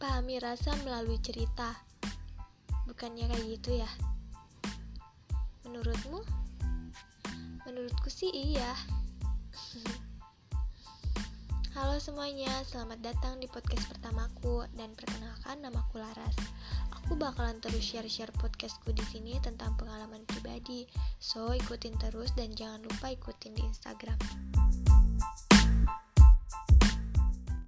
pahami rasa melalui cerita. Bukannya kayak gitu ya? Menurutmu? Menurutku sih iya. Halo semuanya, selamat datang di podcast pertamaku dan perkenalkan namaku Laras. Aku bakalan terus share-share podcastku di sini tentang pengalaman pribadi. So, ikutin terus dan jangan lupa ikutin di Instagram.